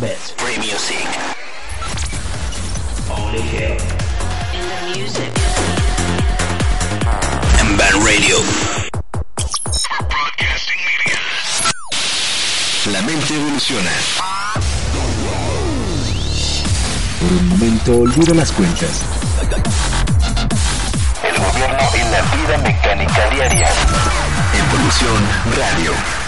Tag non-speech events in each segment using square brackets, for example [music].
Best Free music. only here. in the music. En Band Radio. La mente evoluciona. Por un momento olvida las cuentas. El gobierno y la vida mecánica diaria. Evolución Radio.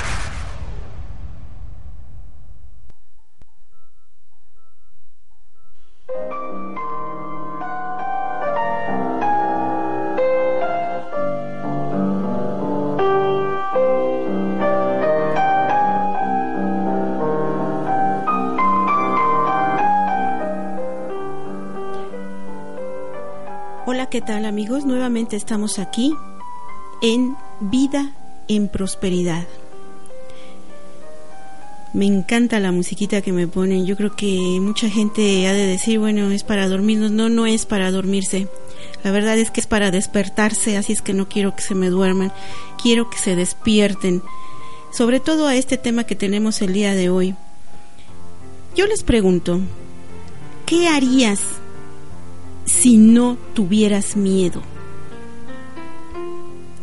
¿Qué tal amigos? Nuevamente estamos aquí en Vida en Prosperidad. Me encanta la musiquita que me ponen. Yo creo que mucha gente ha de decir, bueno, es para dormirnos. No, no es para dormirse. La verdad es que es para despertarse, así es que no quiero que se me duerman. Quiero que se despierten. Sobre todo a este tema que tenemos el día de hoy. Yo les pregunto, ¿qué harías si no tuvieras miedo.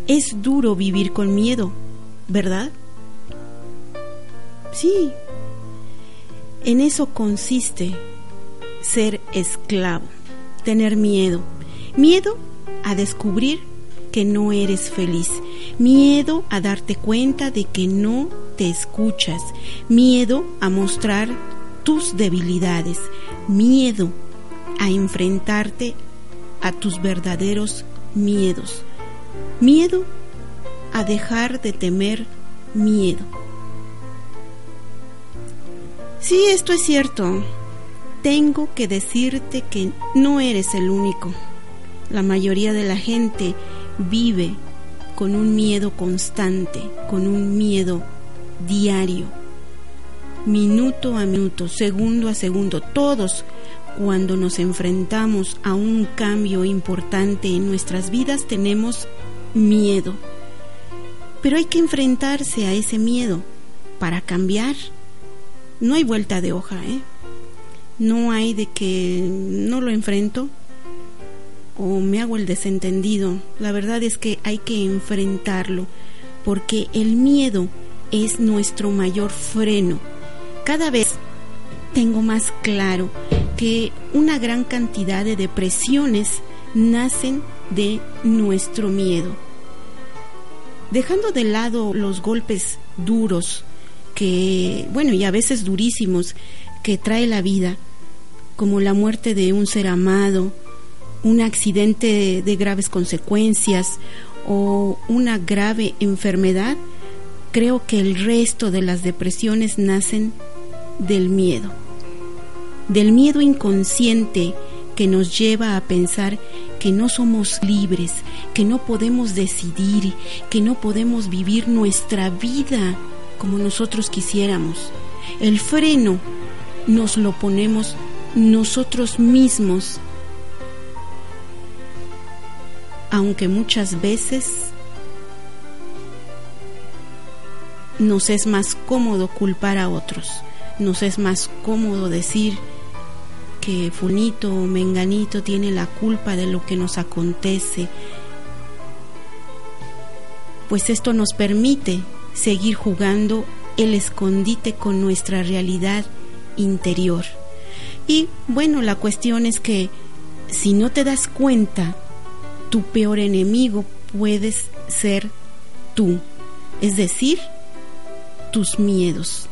Es duro vivir con miedo, ¿verdad? Sí. En eso consiste ser esclavo, tener miedo. Miedo a descubrir que no eres feliz. Miedo a darte cuenta de que no te escuchas. Miedo a mostrar tus debilidades. Miedo a enfrentarte a tus verdaderos miedos. Miedo a dejar de temer miedo. Sí, esto es cierto. Tengo que decirte que no eres el único. La mayoría de la gente vive con un miedo constante, con un miedo diario, minuto a minuto, segundo a segundo. Todos cuando nos enfrentamos a un cambio importante en nuestras vidas tenemos miedo. Pero hay que enfrentarse a ese miedo para cambiar. No hay vuelta de hoja, ¿eh? No hay de que no lo enfrento o me hago el desentendido. La verdad es que hay que enfrentarlo porque el miedo es nuestro mayor freno. Cada vez tengo más claro que una gran cantidad de depresiones nacen de nuestro miedo. Dejando de lado los golpes duros que, bueno, y a veces durísimos que trae la vida, como la muerte de un ser amado, un accidente de graves consecuencias o una grave enfermedad, creo que el resto de las depresiones nacen del miedo, del miedo inconsciente que nos lleva a pensar que no somos libres, que no podemos decidir, que no podemos vivir nuestra vida como nosotros quisiéramos. El freno nos lo ponemos nosotros mismos, aunque muchas veces nos es más cómodo culpar a otros nos es más cómodo decir que Funito o Menganito tiene la culpa de lo que nos acontece, pues esto nos permite seguir jugando el escondite con nuestra realidad interior. Y bueno, la cuestión es que si no te das cuenta, tu peor enemigo puedes ser tú, es decir, tus miedos.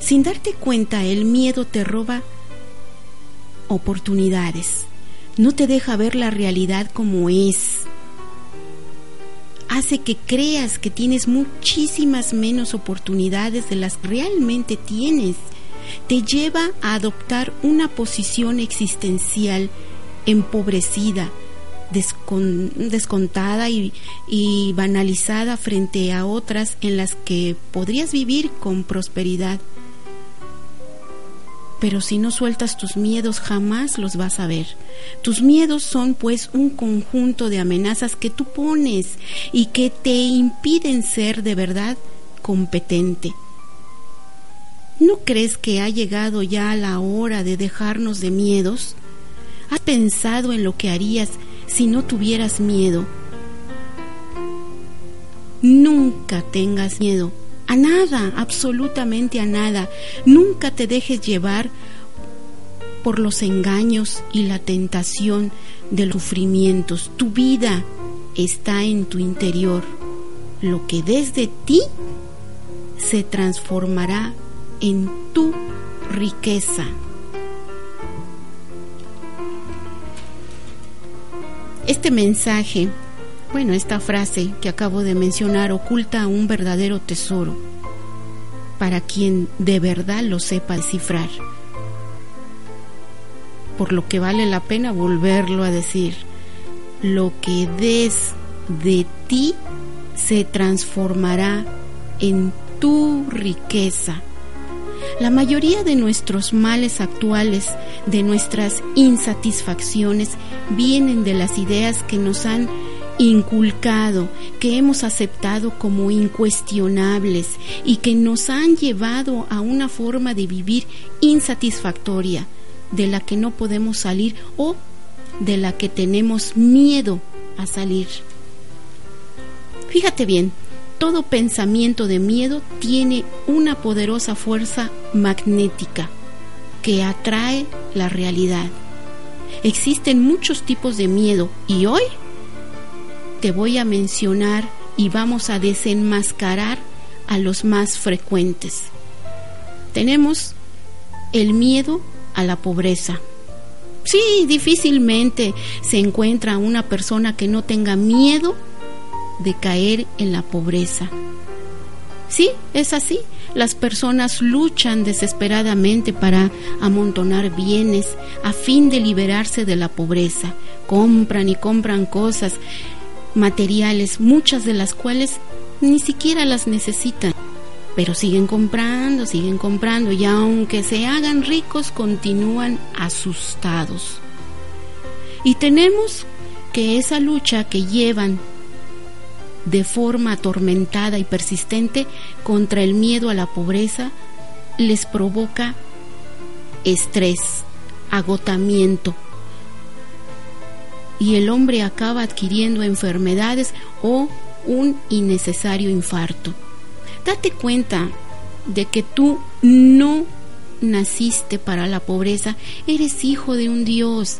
Sin darte cuenta, el miedo te roba oportunidades, no te deja ver la realidad como es. hace que creas que tienes muchísimas menos oportunidades de las que realmente tienes. Te lleva a adoptar una posición existencial empobrecida, descon- descontada y, y banalizada frente a otras en las que podrías vivir con prosperidad. Pero si no sueltas tus miedos jamás los vas a ver. Tus miedos son pues un conjunto de amenazas que tú pones y que te impiden ser de verdad competente. ¿No crees que ha llegado ya la hora de dejarnos de miedos? ¿Has pensado en lo que harías si no tuvieras miedo? Nunca tengas miedo a nada, absolutamente a nada. Nunca te dejes llevar por los engaños y la tentación de los sufrimientos. Tu vida está en tu interior. Lo que desde ti se transformará en tu riqueza. Este mensaje, bueno, esta frase que acabo de mencionar oculta un verdadero tesoro para quien de verdad lo sepa descifrar. Por lo que vale la pena volverlo a decir. Lo que des de ti se transformará en tu riqueza. La mayoría de nuestros males actuales, de nuestras insatisfacciones, vienen de las ideas que nos han inculcado, que hemos aceptado como incuestionables y que nos han llevado a una forma de vivir insatisfactoria, de la que no podemos salir o de la que tenemos miedo a salir. Fíjate bien, todo pensamiento de miedo tiene una poderosa fuerza magnética que atrae la realidad. Existen muchos tipos de miedo y hoy te voy a mencionar y vamos a desenmascarar a los más frecuentes. Tenemos el miedo a la pobreza. Sí, difícilmente se encuentra una persona que no tenga miedo de caer en la pobreza. Sí, es así. Las personas luchan desesperadamente para amontonar bienes a fin de liberarse de la pobreza. Compran y compran cosas materiales, muchas de las cuales ni siquiera las necesitan. Pero siguen comprando, siguen comprando y aunque se hagan ricos, continúan asustados. Y tenemos que esa lucha que llevan de forma atormentada y persistente contra el miedo a la pobreza les provoca estrés, agotamiento. Y el hombre acaba adquiriendo enfermedades o un innecesario infarto. Date cuenta de que tú no naciste para la pobreza, eres hijo de un Dios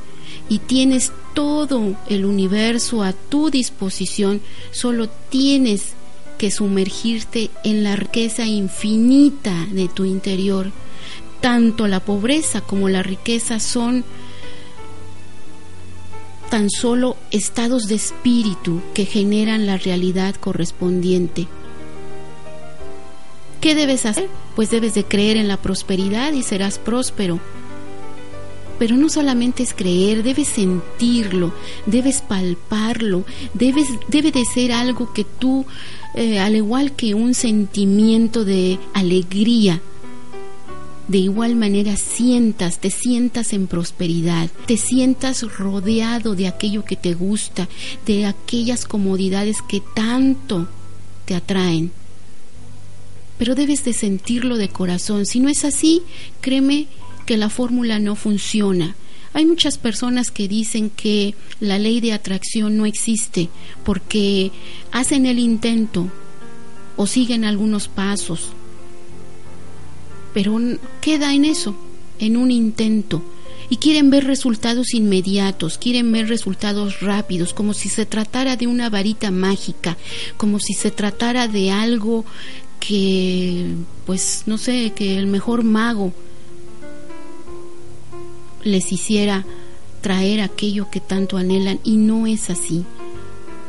y tienes todo el universo a tu disposición, solo tienes que sumergirte en la riqueza infinita de tu interior. Tanto la pobreza como la riqueza son tan solo estados de espíritu que generan la realidad correspondiente. ¿Qué debes hacer? Pues debes de creer en la prosperidad y serás próspero. Pero no solamente es creer, debes sentirlo, debes palparlo, debes, debe de ser algo que tú, eh, al igual que un sentimiento de alegría, de igual manera sientas, te sientas en prosperidad, te sientas rodeado de aquello que te gusta, de aquellas comodidades que tanto te atraen. Pero debes de sentirlo de corazón. Si no es así, créeme que la fórmula no funciona. Hay muchas personas que dicen que la ley de atracción no existe porque hacen el intento o siguen algunos pasos, pero queda en eso, en un intento. Y quieren ver resultados inmediatos, quieren ver resultados rápidos, como si se tratara de una varita mágica, como si se tratara de algo que, pues, no sé, que el mejor mago les hiciera traer aquello que tanto anhelan y no es así.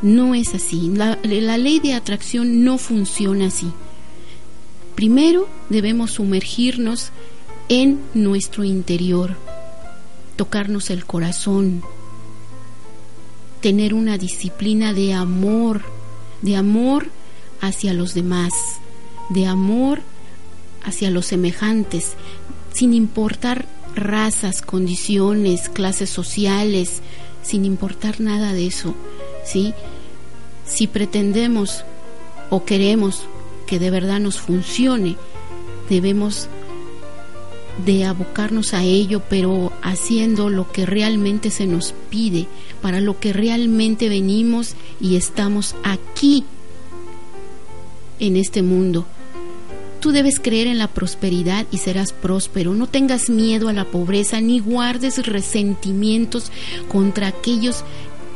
No es así. La, ley de atracción no funciona así. Primero debemos sumergirnos en nuestro interior, tocarnos el corazón, tener una disciplina de amor, de amor hacia los demás, de amor hacia los semejantes, sin importar razas, condiciones, clases sociales, sin importar nada de eso, ¿sí? Si pretendemos o queremos que de verdad nos funcione, debemos de abocarnos a ello, pero haciendo lo que realmente se nos pide, para lo que realmente venimos y estamos aquí en este mundo. Tú debes creer en la prosperidad y serás próspero. No tengas miedo a la pobreza ni guardes resentimientos contra aquellos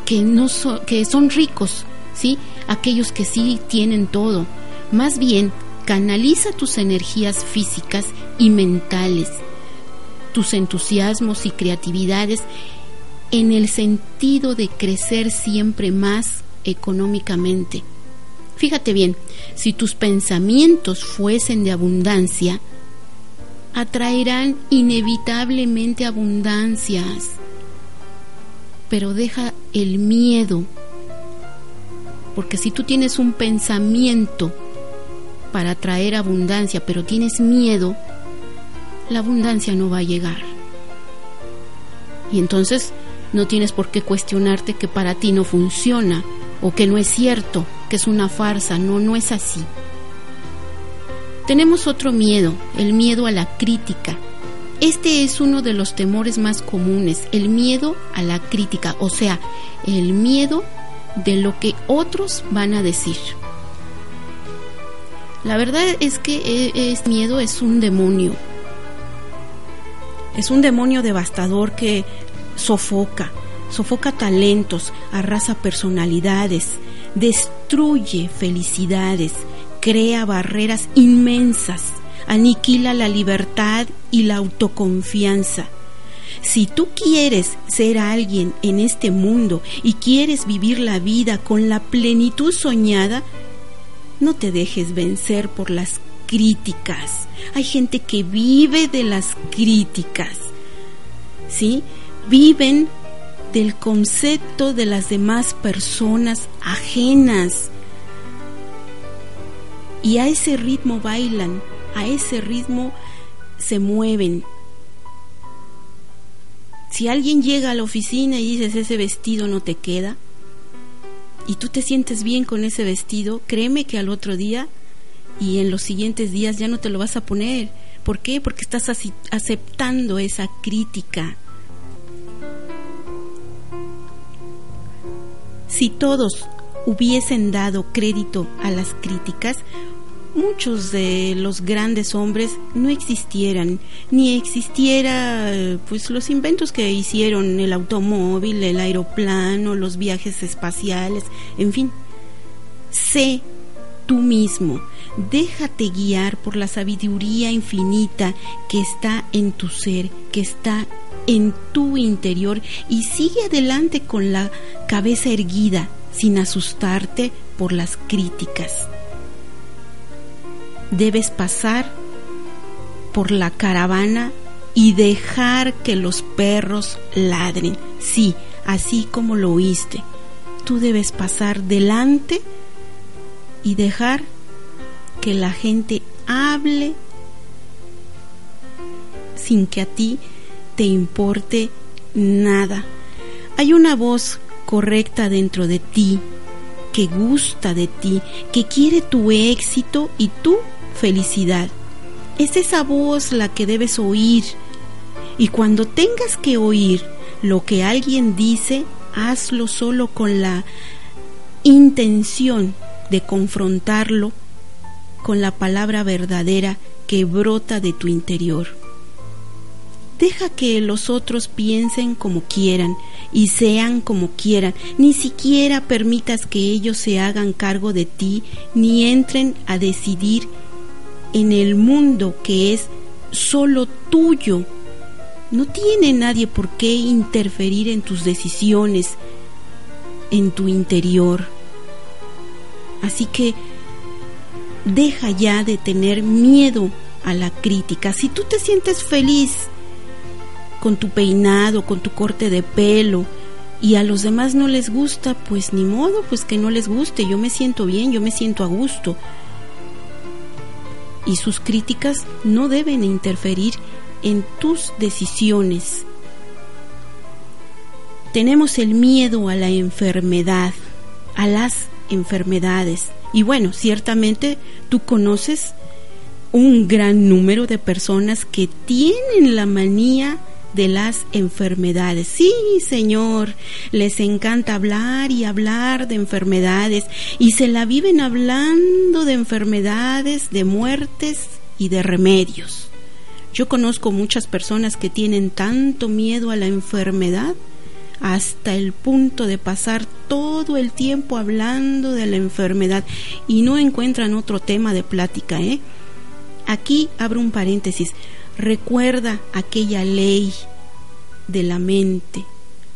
que no que son ricos, ¿sí? Aquellos que sí tienen todo. Más bien, canaliza tus energías físicas y mentales, tus entusiasmos y creatividades en el sentido de crecer siempre más económicamente Fíjate bien, si tus pensamientos fuesen de abundancia, atraerán inevitablemente abundancias. Pero deja el miedo, porque si tú tienes un pensamiento para atraer abundancia, pero tienes miedo, la abundancia no va a llegar. Y entonces no tienes por qué cuestionarte que para ti no funciona o que no es cierto es una farsa, no, no es así. Tenemos otro miedo, el miedo a la crítica. Este es uno de los temores más comunes, el miedo a la crítica, o sea, el miedo de lo que otros van a decir. La verdad es que este miedo es un demonio. Es un demonio devastador que sofoca, sofoca talentos, arrasa personalidades, destruye felicidades, crea barreras inmensas, aniquila la libertad y la autoconfianza. Si tú quieres ser alguien en este mundo y quieres vivir la vida con la plenitud soñada, no te dejes vencer por las críticas. Hay gente que vive de las críticas. ¿Sí? Viven del concepto de las demás personas ajenas. Y a ese ritmo bailan, a ese ritmo se mueven. Si alguien llega a la oficina y dices ese vestido no te queda, y tú te sientes bien con ese vestido, créeme que al otro día y en los siguientes días ya no te lo vas a poner. ¿Por qué? Porque estás aceptando esa crítica. Si todos hubiesen dado crédito a las críticas, muchos de los grandes hombres no existieran, ni existiera pues los inventos que hicieron el automóvil, el aeroplano, los viajes espaciales, en fin. Sé tú mismo, déjate guiar por la sabiduría infinita que está en tu ser, que está en tu interior y sigue adelante con la cabeza erguida sin asustarte por las críticas. Debes pasar por la caravana y dejar que los perros ladren. Sí, así como lo oíste. Tú debes pasar delante y dejar que la gente hable sin que a ti te importe nada. Hay una voz correcta dentro de ti, que gusta de ti, que quiere tu éxito y tu felicidad. Es esa voz la que debes oír. Y cuando tengas que oír lo que alguien dice, hazlo solo con la intención de confrontarlo con la palabra verdadera que brota de tu interior. Deja que los otros piensen como quieran y sean como quieran. Ni siquiera permitas que ellos se hagan cargo de ti ni entren a decidir en el mundo que es solo tuyo. No tiene nadie por qué interferir en tus decisiones, en tu interior. Así que deja ya de tener miedo a la crítica. Si tú te sientes feliz con tu peinado, con tu corte de pelo, y a los demás no les gusta, pues ni modo, pues que no les guste. Yo me siento bien, yo me siento a gusto. Y sus críticas no deben interferir en tus decisiones. Tenemos el miedo a la enfermedad, a las enfermedades. Y bueno, ciertamente tú conoces un gran número de personas que tienen la manía de las enfermedades. Sí, Señor, les encanta hablar y hablar de enfermedades y se la viven hablando de enfermedades, de muertes y de remedios. Yo conozco muchas personas que tienen tanto miedo a la enfermedad hasta el punto de pasar todo el tiempo hablando de la enfermedad y no encuentran otro tema de plática, ¿eh? Aquí abro un paréntesis. Recuerda aquella ley de la mente.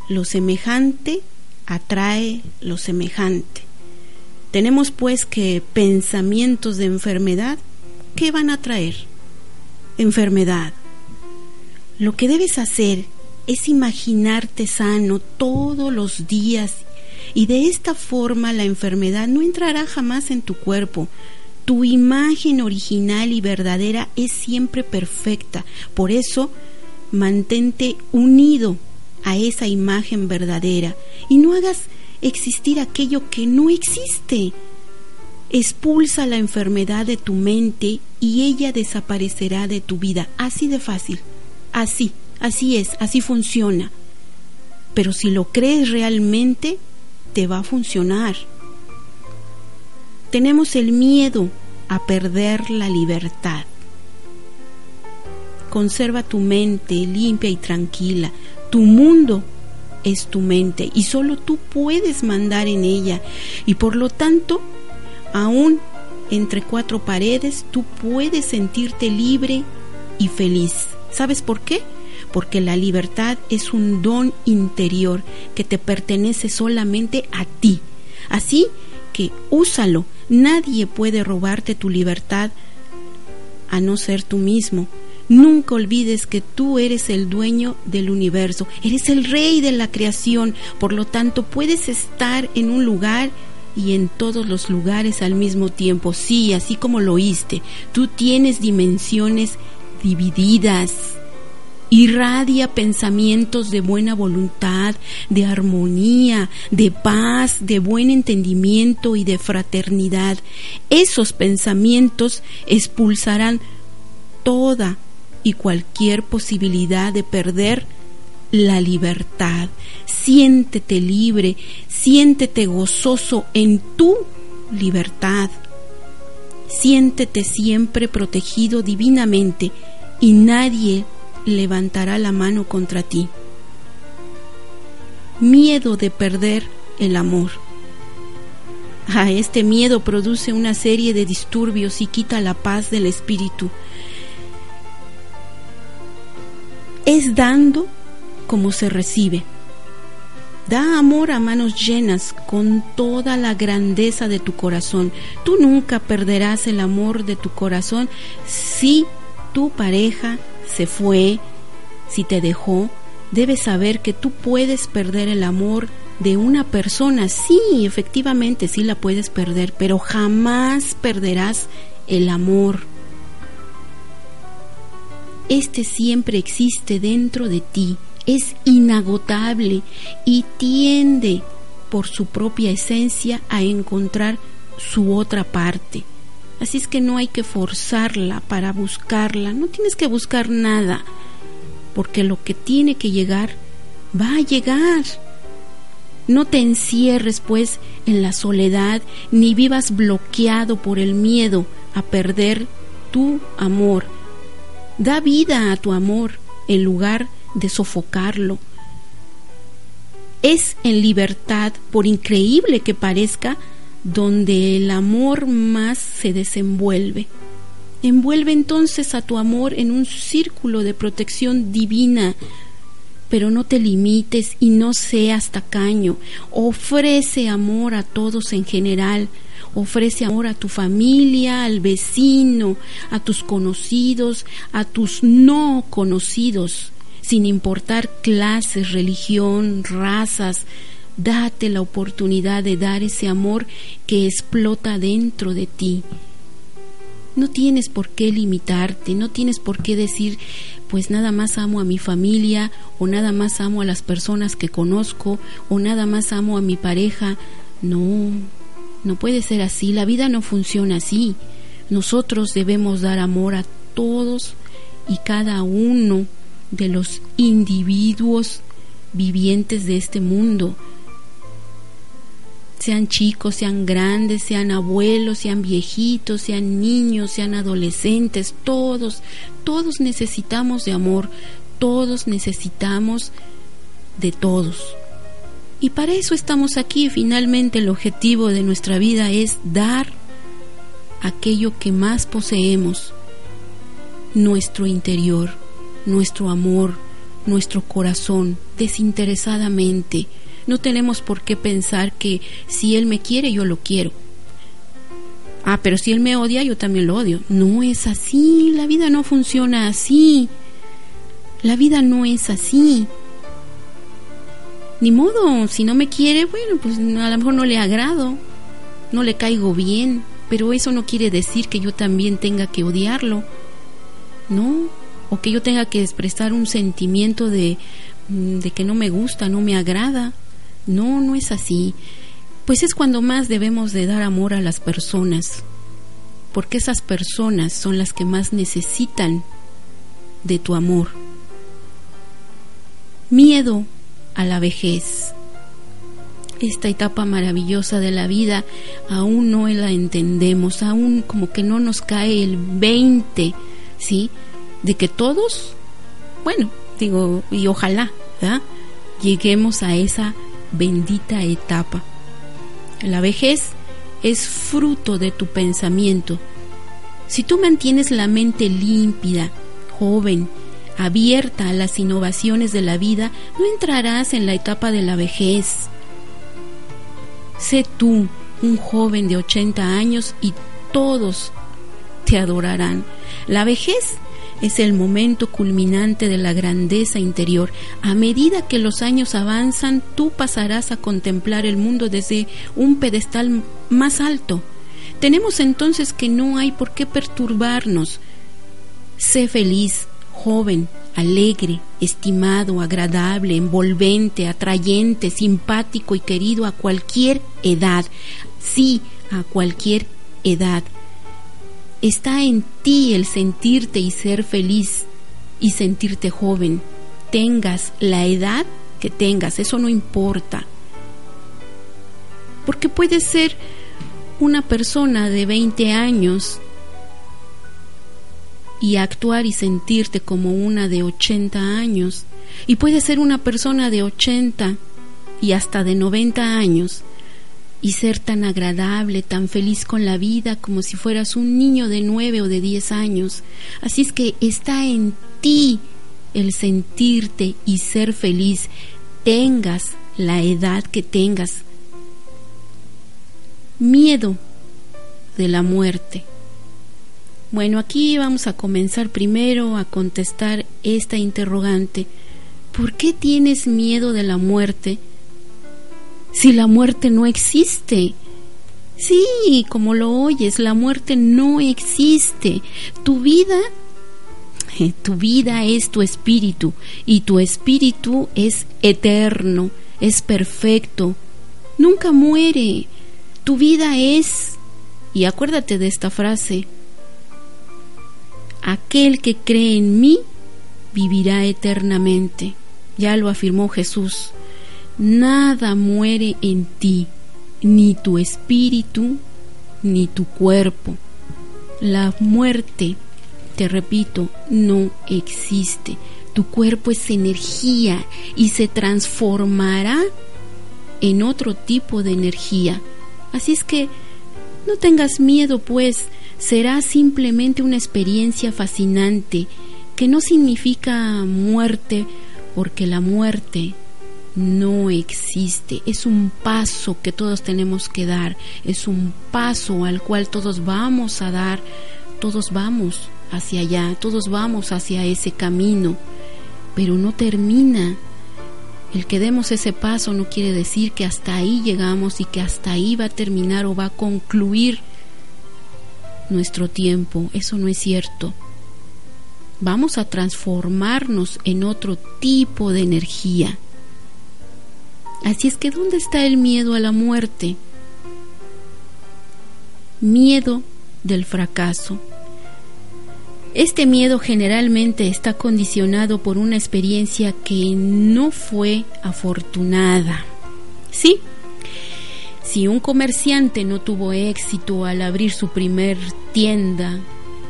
Lo semejante atrae lo semejante. Tenemos pues que pensamientos de enfermedad, ¿qué van a traer? Enfermedad. Lo que debes hacer es imaginarte sano todos los días y de esta forma la enfermedad no entrará jamás en tu cuerpo, tu imagen original y verdadera es siempre perfecta. Por eso, mantente unido a esa imagen verdadera y no hagas existir aquello que no existe. Expulsa la enfermedad de tu mente y ella desaparecerá de tu vida. Así de fácil. Así, así es, así funciona. Pero si lo crees realmente, te va a funcionar tenemos el miedo a perder la libertad. Conserva tu mente limpia y tranquila. Tu mundo es tu mente y solo tú puedes mandar en ella. Y por lo tanto, aún entre cuatro paredes, tú puedes sentirte libre y feliz. ¿Sabes por qué? Porque la libertad es un don interior que te pertenece solamente a ti. Así úsalo. Nadie puede robarte tu libertad a no ser tú mismo. Nunca olvides que tú eres el dueño del universo, eres el rey de la creación, por lo tanto puedes estar en un lugar y en todos los lugares al mismo tiempo. Sí, así como lo oíste, tú tienes dimensiones divididas irradia pensamientos de buena voluntad, de armonía, de paz, de buen entendimiento y de fraternidad. Esos pensamientos expulsarán toda y cualquier posibilidad de perder la libertad. Siéntete libre, siéntete gozoso en tu libertad. Siéntete siempre protegido divinamente y nadie levantará la mano contra ti. Miedo de perder el amor. A este miedo produce una serie de disturbios y quita la paz del espíritu. Es dando como se recibe. Da amor a manos llenas con toda la grandeza de tu corazón. Tú nunca perderás el amor de tu corazón si tu pareja se fue, si te dejó, debes saber que tú puedes perder el amor de una persona. Sí, efectivamente, sí la puedes perder, pero jamás perderás el amor. Este siempre existe dentro de ti, es inagotable y tiende por su propia esencia a encontrar su otra parte. Así es que no hay que forzarla para buscarla, no tienes que buscar nada, porque lo que tiene que llegar va a llegar. No te encierres pues en la soledad, ni vivas bloqueado por el miedo a perder tu amor. Da vida a tu amor en lugar de sofocarlo. Es en libertad, por increíble que parezca, donde el amor más se desenvuelve. Envuelve entonces a tu amor en un círculo de protección divina, pero no te limites y no seas tacaño. Ofrece amor a todos en general. Ofrece amor a tu familia, al vecino, a tus conocidos, a tus no conocidos, sin importar clases, religión, razas. Date la oportunidad de dar ese amor que explota dentro de ti. No tienes por qué limitarte, no tienes por qué decir, pues nada más amo a mi familia o nada más amo a las personas que conozco o nada más amo a mi pareja. No, no puede ser así, la vida no funciona así. Nosotros debemos dar amor a todos y cada uno de los individuos vivientes de este mundo. Sean chicos, sean grandes, sean abuelos, sean viejitos, sean niños, sean adolescentes, todos, todos necesitamos de amor, todos necesitamos de todos. Y para eso estamos aquí. Finalmente el objetivo de nuestra vida es dar aquello que más poseemos, nuestro interior, nuestro amor, nuestro corazón, desinteresadamente. No tenemos por qué pensar que si Él me quiere, yo lo quiero. Ah, pero si Él me odia, yo también lo odio. No es así, la vida no funciona así. La vida no es así ni modo, si no me quiere, bueno, pues a lo mejor no le agrado, no le caigo bien, pero eso no quiere decir que yo también tenga que odiarlo, ¿no? O que yo tenga que expresar un sentimiento de, mm, de que no me gusta, no me agrada. No, no es así. Pues es cuando más debemos de dar amor a las personas, porque esas personas son las que más necesitan de tu amor. Miedo a la vejez. Esta etapa maravillosa de la vida aún no la entendemos, aún como que no nos cae el 20, ¿sí? De que todos, bueno, digo, y ojalá. Lleguemos a esa bendita etapa. La vejez es fruto de tu pensamiento. Si tú mantienes la mente límpida, joven, abierta a las innovaciones de la vida, no entrarás en la etapa de la vejez. Sé tú un joven de 80 años y todos te adorarán. La vejez es el momento culminante de la grandeza interior. A medida que los años avanzan, tú pasarás a contemplar el mundo desde un pedestal más alto. Tenemos entonces que no hay por qué perturbarnos. Sé feliz, joven, alegre, estimado, agradable, envolvente, atrayente, simpático y querido a cualquier edad. Sí, a cualquier edad. Está en ti el sentirte y ser feliz y sentirte joven. Tengas la edad que tengas, eso no importa. Porque puedes ser una persona de 20 años y actuar y sentirte como una de 80 años. Y puedes ser una persona de 80 y hasta de 90 años y ser tan agradable, tan feliz con la vida como si fueras un niño de 9 o de 10 años. Así es que está en ti el sentirte y ser feliz, tengas la edad que tengas. Miedo de la muerte. Bueno, aquí vamos a comenzar primero a contestar esta interrogante. ¿Por qué tienes miedo de la muerte si la muerte no existe? Sí, como lo oyes, la muerte no existe. Tu vida, [laughs] tu vida es tu espíritu y tu espíritu es eterno, es perfecto, nunca muere. Tu vida es, y acuérdate de esta frase, aquel que cree en mí vivirá eternamente. Ya lo afirmó Jesús. Nada muere en ti, ni tu espíritu, ni tu cuerpo. La muerte, te repito, no existe. Tu cuerpo es energía y se transformará en otro tipo de energía. Así es que no tengas miedo, pues, será simplemente una experiencia fascinante que no significa muerte porque la muerte no existe. Es un paso que todos tenemos que dar. Es un paso al cual todos vamos a dar. Todos vamos hacia allá. Todos vamos hacia ese camino. Pero no termina. El que demos ese paso no quiere decir que hasta ahí llegamos y que hasta ahí va a terminar o va a concluir nuestro tiempo. Eso no es cierto. Vamos a transformarnos en otro tipo de energía. Así es que ¿dónde está el miedo a la muerte? Miedo del fracaso. Este miedo generalmente está condicionado por una experiencia que no fue afortunada. Sí, si un comerciante no tuvo éxito al abrir su primer tienda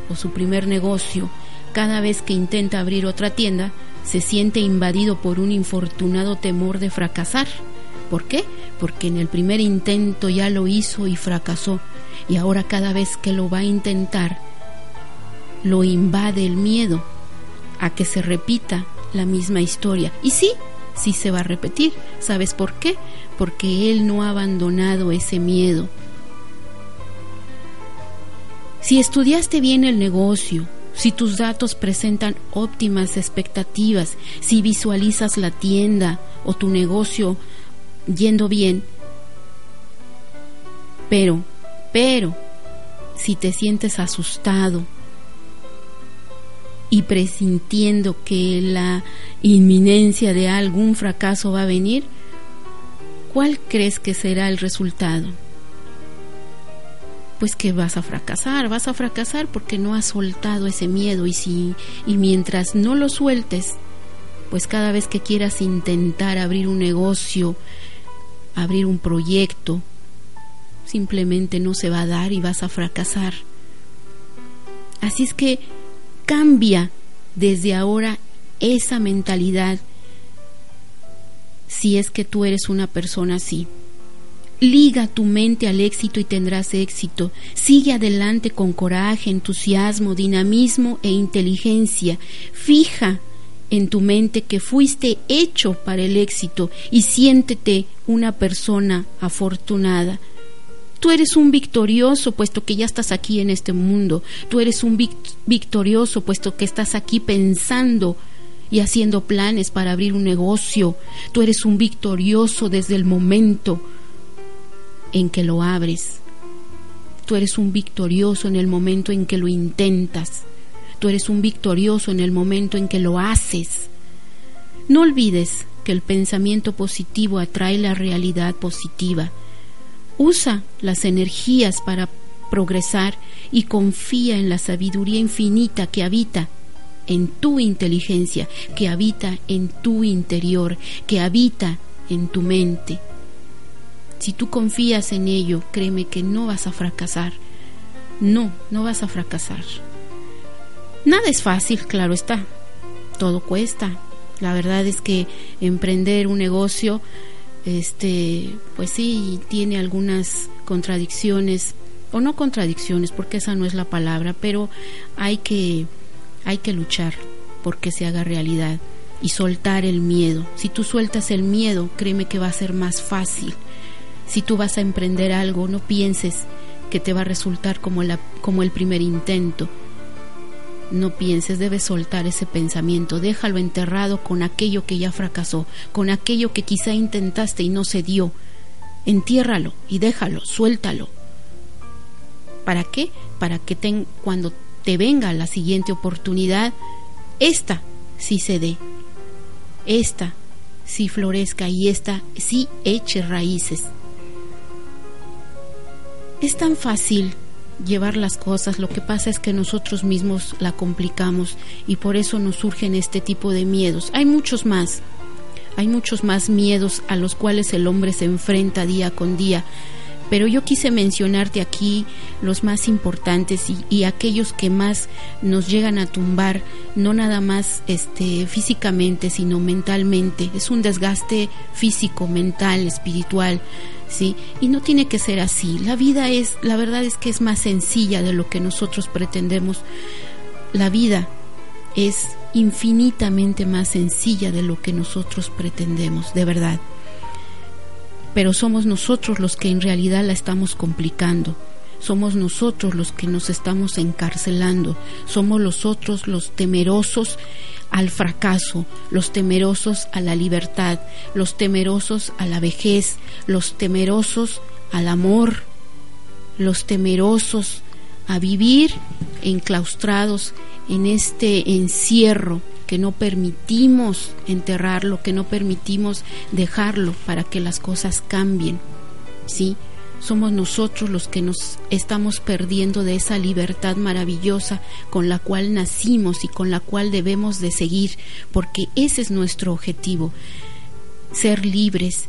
o su primer negocio, cada vez que intenta abrir otra tienda, se siente invadido por un infortunado temor de fracasar. ¿Por qué? Porque en el primer intento ya lo hizo y fracasó, y ahora cada vez que lo va a intentar, lo invade el miedo a que se repita la misma historia. Y sí, sí se va a repetir. ¿Sabes por qué? Porque él no ha abandonado ese miedo. Si estudiaste bien el negocio, si tus datos presentan óptimas expectativas, si visualizas la tienda o tu negocio yendo bien, pero, pero, si te sientes asustado y presintiendo que la inminencia de algún fracaso va a venir, ¿cuál crees que será el resultado? Pues que vas a fracasar, vas a fracasar porque no has soltado ese miedo y si y mientras no lo sueltes, pues cada vez que quieras intentar abrir un negocio, abrir un proyecto, simplemente no se va a dar y vas a fracasar. Así es que cambia desde ahora esa mentalidad si es que tú eres una persona así. Liga tu mente al éxito y tendrás éxito. Sigue adelante con coraje, entusiasmo, dinamismo e inteligencia. Fija en tu mente que fuiste hecho para el éxito y siéntete una persona afortunada. Tú eres un victorioso puesto que ya estás aquí en este mundo. Tú eres un victorioso puesto que estás aquí pensando y haciendo planes para abrir un negocio. Tú eres un victorioso desde el momento en que lo abres. Tú eres un victorioso en el momento en que lo intentas. Tú eres un victorioso en el momento en que lo haces. No olvides que el pensamiento positivo atrae la realidad positiva. Usa las energías para progresar y confía en la sabiduría infinita que habita en tu inteligencia, que habita en tu interior, que habita en tu mente. Si tú confías en ello, créeme que no vas a fracasar. No, no vas a fracasar. Nada es fácil, claro está. Todo cuesta. La verdad es que emprender un negocio, este, pues sí, tiene algunas contradicciones, o no contradicciones, porque esa no es la palabra, pero hay que, hay que luchar porque se haga realidad y soltar el miedo. Si tú sueltas el miedo, créeme que va a ser más fácil si tú vas a emprender algo, no pienses que te va a resultar como, la, como el primer intento. No pienses, debes soltar ese pensamiento, déjalo enterrado con aquello que ya fracasó, con aquello que quizá intentaste y no se dio. Entiérralo y déjalo, suéltalo. ¿Para qué? Para que ten, cuando te venga la siguiente oportunidad, esta sí se dé, esta sí florezca y esta sí eche raíces. Es tan fácil llevar las cosas, lo que pasa es que nosotros mismos la complicamos y por eso nos surgen este tipo de miedos. Hay muchos más, hay muchos más miedos a los cuales el hombre se enfrenta día con día, pero yo quise mencionarte aquí los más importantes y, aquellos que más nos llegan a tumbar, no nada más este, físicamente, sino mentalmente. Es un desgaste físico, mental, espiritual ¿sí? Y no tiene que ser así. La vida es, la verdad es que es más sencilla de lo que nosotros pretendemos. La vida es infinitamente más sencilla de lo que nosotros pretendemos, de verdad. Pero somos nosotros los que en realidad la estamos complicando. Somos nosotros los que nos estamos encarcelando. Somos nosotros los temerosos al fracaso, los temerosos a la libertad, los temerosos a la vejez, los temerosos al amor, los temerosos a vivir enclaustrados en este encierro que no permitimos enterrarlo, que no permitimos dejarlo para que las cosas cambien. ¿Sí? Somos nosotros los que nos estamos perdiendo de esa libertad maravillosa con la cual nacimos y con la cual debemos de seguir, porque ese es nuestro objetivo, ser libres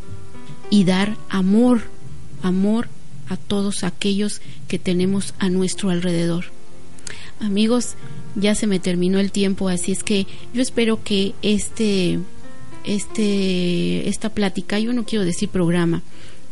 y dar amor, amor a todos aquellos que tenemos a nuestro alrededor. Amigos, ya se me terminó el tiempo, así es que yo espero que este, este, esta plática, yo no quiero decir programa,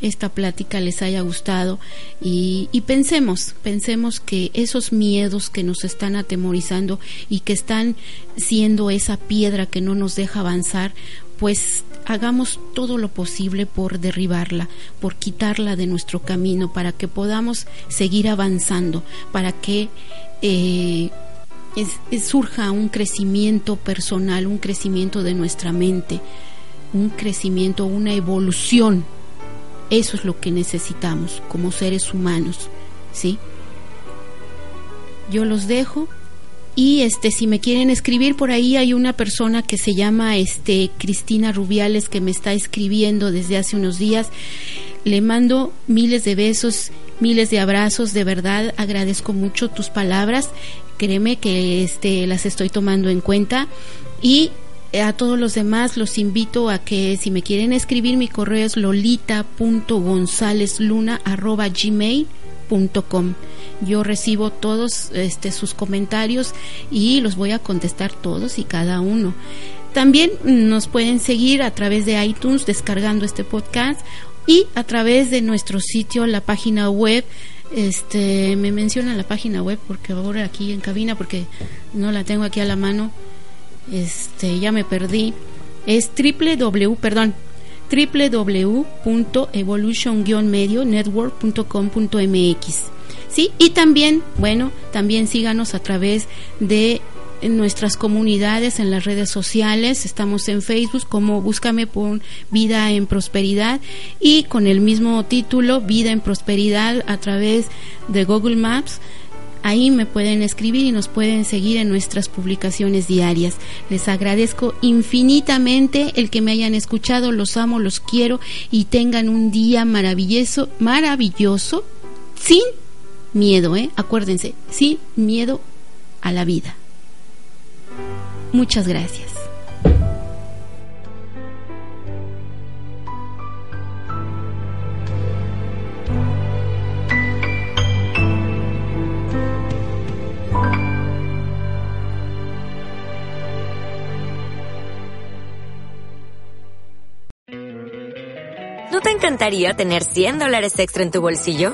esta plática les haya gustado y, pensemos, pensemos que esos miedos que nos están atemorizando y que están siendo esa piedra que no nos deja avanzar, pues hagamos todo lo posible por derribarla, por quitarla de nuestro camino, para que podamos seguir avanzando, para que eh, surja un crecimiento personal, un crecimiento de nuestra mente, un crecimiento, una evolución. Eso es lo que necesitamos como seres humanos, ¿sí? Yo los dejo y este si me quieren escribir por ahí hay una persona que se llama este Cristina Rubiales que me está escribiendo desde hace unos días. Le mando miles de besos, miles de abrazos, de verdad agradezco mucho tus palabras créeme que este, las estoy tomando en cuenta y a todos los demás los invito a que si me quieren escribir mi correo es lolita.gonzalesluna.gmail.com yo recibo todos este, sus comentarios y los voy a contestar todos y cada uno. También nos pueden seguir a través de iTunes descargando este podcast y a través de nuestro sitio la página web este me menciona la página web porque ahora aquí en cabina porque no la tengo aquí a la mano este ya me perdí. Es www perdón www.evolution-medio-network.com.mx sí y también bueno también síganos a través de en nuestras comunidades, en las redes sociales, estamos en Facebook como Búscame por Vida en Prosperidad y con el mismo título Vida en Prosperidad a través de Google Maps. Ahí me pueden escribir y nos pueden seguir en nuestras publicaciones diarias. Les agradezco infinitamente el que me hayan escuchado, los amo, los quiero y tengan un día maravilloso, maravilloso, sin miedo, ¿eh? Acuérdense, sin miedo a la vida. Muchas gracias. ¿No te encantaría tener 100 dólares extra en tu bolsillo?